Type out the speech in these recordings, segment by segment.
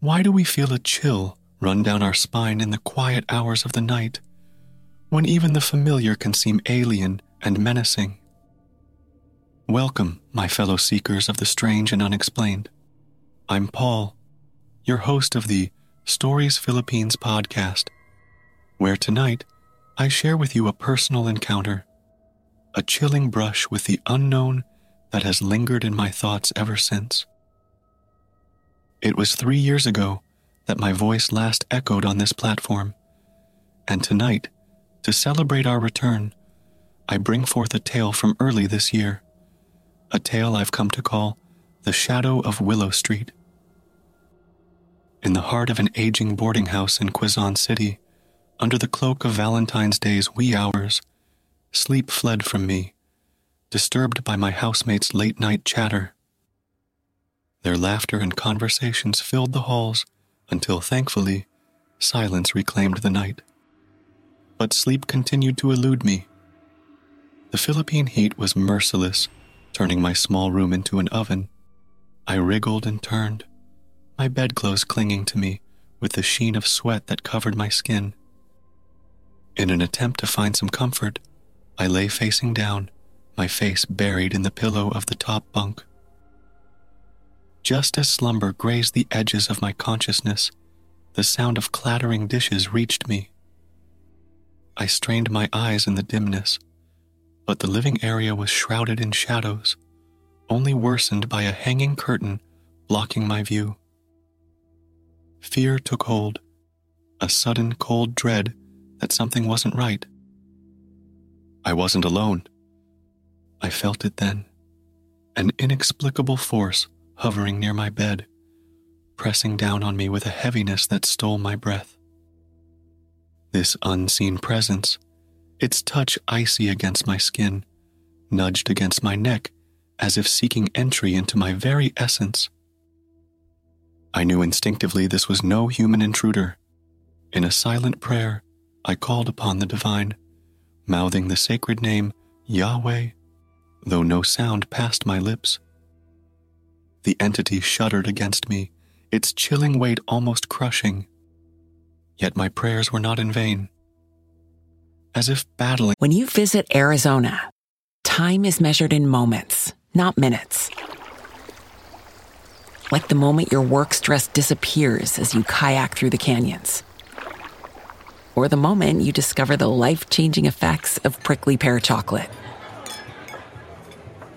Why do we feel a chill run down our spine in the quiet hours of the night, when even the familiar can seem alien and menacing? Welcome, my fellow seekers of the strange and unexplained. I'm Paul, your host of the Stories Philippines podcast, where tonight I share with you a personal encounter, a chilling brush with the unknown that has lingered in my thoughts ever since. It was three years ago that my voice last echoed on this platform, and tonight, to celebrate our return, I bring forth a tale from early this year, a tale I've come to call The Shadow of Willow Street. In the heart of an aging boarding house in Quezon City, under the cloak of Valentine's Day's wee hours, sleep fled from me, disturbed by my housemates' late night chatter. Their laughter and conversations filled the halls until, thankfully, silence reclaimed the night. But sleep continued to elude me. The Philippine heat was merciless, turning my small room into an oven. I wriggled and turned, my bedclothes clinging to me with the sheen of sweat that covered my skin. In an attempt to find some comfort, I lay facing down, my face buried in the pillow of the top bunk. Just as slumber grazed the edges of my consciousness, the sound of clattering dishes reached me. I strained my eyes in the dimness, but the living area was shrouded in shadows, only worsened by a hanging curtain blocking my view. Fear took hold, a sudden cold dread that something wasn't right. I wasn't alone. I felt it then, an inexplicable force hovering near my bed, pressing down on me with a heaviness that stole my breath. This unseen presence, its touch icy against my skin, nudged against my neck as if seeking entry into my very essence. I knew instinctively this was no human intruder. In a silent prayer, I called upon the divine, mouthing the sacred name Yahweh, though no sound passed my lips. The entity shuddered against me, its chilling weight almost crushing. Yet my prayers were not in vain. As if battling. When you visit Arizona, time is measured in moments, not minutes. Like the moment your work stress disappears as you kayak through the canyons. Or the moment you discover the life changing effects of prickly pear chocolate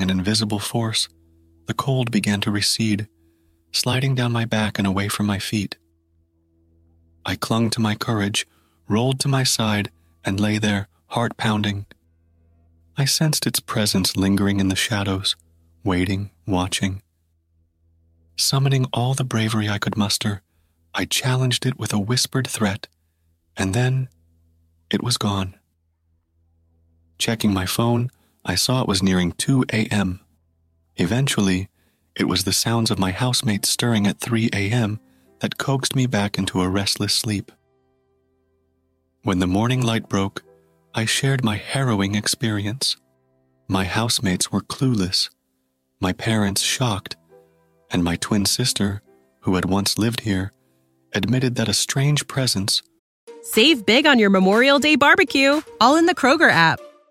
an invisible force, the cold began to recede, sliding down my back and away from my feet. I clung to my courage, rolled to my side, and lay there, heart pounding. I sensed its presence lingering in the shadows, waiting, watching. Summoning all the bravery I could muster, I challenged it with a whispered threat, and then it was gone. Checking my phone, I saw it was nearing 2 a.m. Eventually, it was the sounds of my housemates stirring at 3 a.m. that coaxed me back into a restless sleep. When the morning light broke, I shared my harrowing experience. My housemates were clueless, my parents shocked, and my twin sister, who had once lived here, admitted that a strange presence. Save big on your Memorial Day barbecue, all in the Kroger app.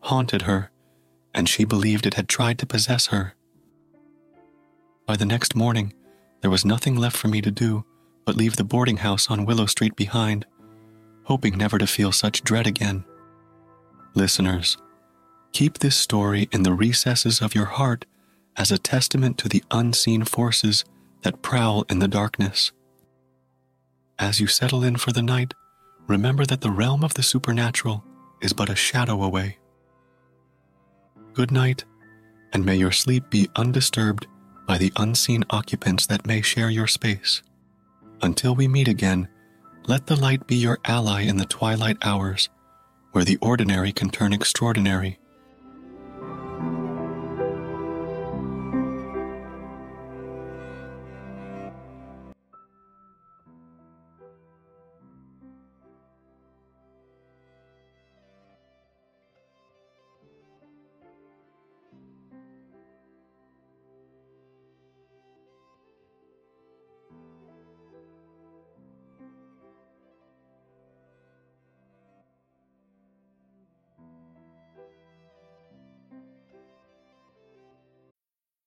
haunted her, and she believed it had tried to possess her. By the next morning, there was nothing left for me to do but leave the boarding house on Willow Street behind, hoping never to feel such dread again. Listeners, keep this story in the recesses of your heart as a testament to the unseen forces that prowl in the darkness. As you settle in for the night, remember that the realm of the supernatural is but a shadow away. Good night, and may your sleep be undisturbed by the unseen occupants that may share your space. Until we meet again, let the light be your ally in the twilight hours, where the ordinary can turn extraordinary.